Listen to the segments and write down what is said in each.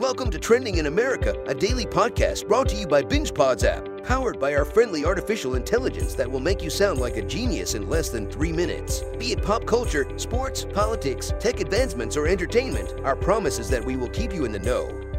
Welcome to Trending in America, a daily podcast brought to you by BingePods app, powered by our friendly artificial intelligence that will make you sound like a genius in less than three minutes. Be it pop culture, sports, politics, tech advancements, or entertainment, our promise is that we will keep you in the know.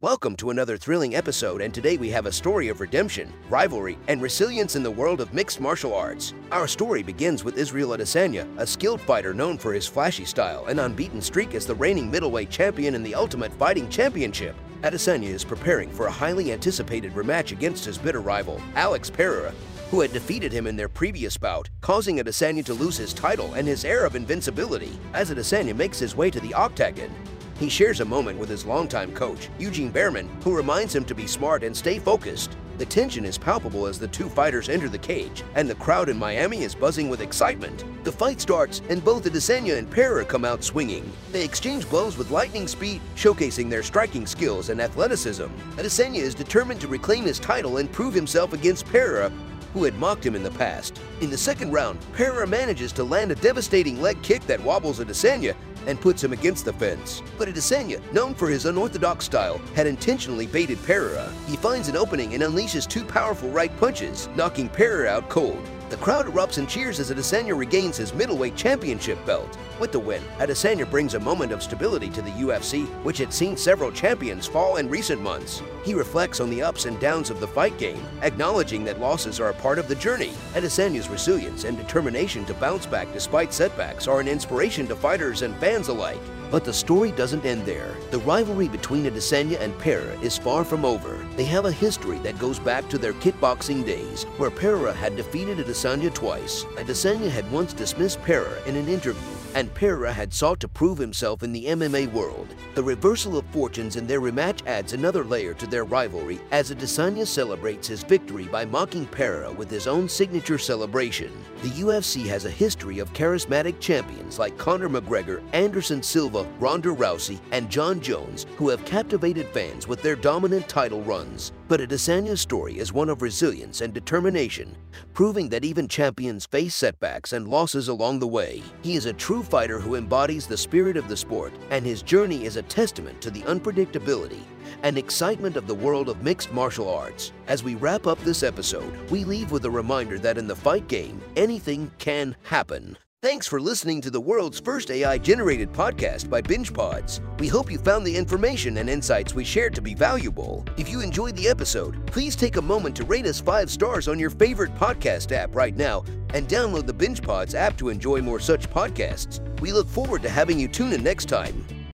Welcome to another thrilling episode, and today we have a story of redemption, rivalry, and resilience in the world of mixed martial arts. Our story begins with Israel Adesanya, a skilled fighter known for his flashy style and unbeaten streak as the reigning middleweight champion in the Ultimate Fighting Championship. Adesanya is preparing for a highly anticipated rematch against his bitter rival, Alex Pereira, who had defeated him in their previous bout, causing Adesanya to lose his title and his air of invincibility. As Adesanya makes his way to the octagon, he shares a moment with his longtime coach, Eugene Bareman, who reminds him to be smart and stay focused. The tension is palpable as the two fighters enter the cage, and the crowd in Miami is buzzing with excitement. The fight starts, and both Adesanya and Pereira come out swinging. They exchange blows with lightning speed, showcasing their striking skills and athleticism. Adesanya is determined to reclaim his title and prove himself against Pereira, who had mocked him in the past. In the second round, Pereira manages to land a devastating leg kick that wobbles Adesanya and puts him against the fence. But Adesanya, known for his unorthodox style, had intentionally baited Pereira. He finds an opening and unleashes two powerful right punches, knocking Pereira out cold. The crowd erupts and cheers as Adesanya regains his middleweight championship belt. With the win, Adesanya brings a moment of stability to the UFC, which had seen several champions fall in recent months. He reflects on the ups and downs of the fight game, acknowledging that losses are a part of the journey. Adesanya's resilience and determination to bounce back despite setbacks are an inspiration to fighters and fans alike. But the story doesn't end there. The rivalry between Adesanya and Pereira is far from over. They have a history that goes back to their kickboxing days, where Pereira had defeated Adesanya twice. Adesanya had once dismissed Pereira in an interview and Pereira had sought to prove himself in the MMA world. The reversal of fortunes in their rematch adds another layer to their rivalry as Adesanya celebrates his victory by mocking Pereira with his own signature celebration. The UFC has a history of charismatic champions like Conor McGregor, Anderson Silva, Ronda Rousey, and Jon Jones who have captivated fans with their dominant title runs. But Adesanya's story is one of resilience and determination, proving that even champions face setbacks and losses along the way. He is a true fighter who embodies the spirit of the sport, and his journey is a testament to the unpredictability and excitement of the world of mixed martial arts. As we wrap up this episode, we leave with a reminder that in the fight game, anything can happen. Thanks for listening to the world's first AI generated podcast by BingePods. We hope you found the information and insights we shared to be valuable. If you enjoyed the episode, please take a moment to rate us five stars on your favorite podcast app right now and download the BingePods app to enjoy more such podcasts. We look forward to having you tune in next time.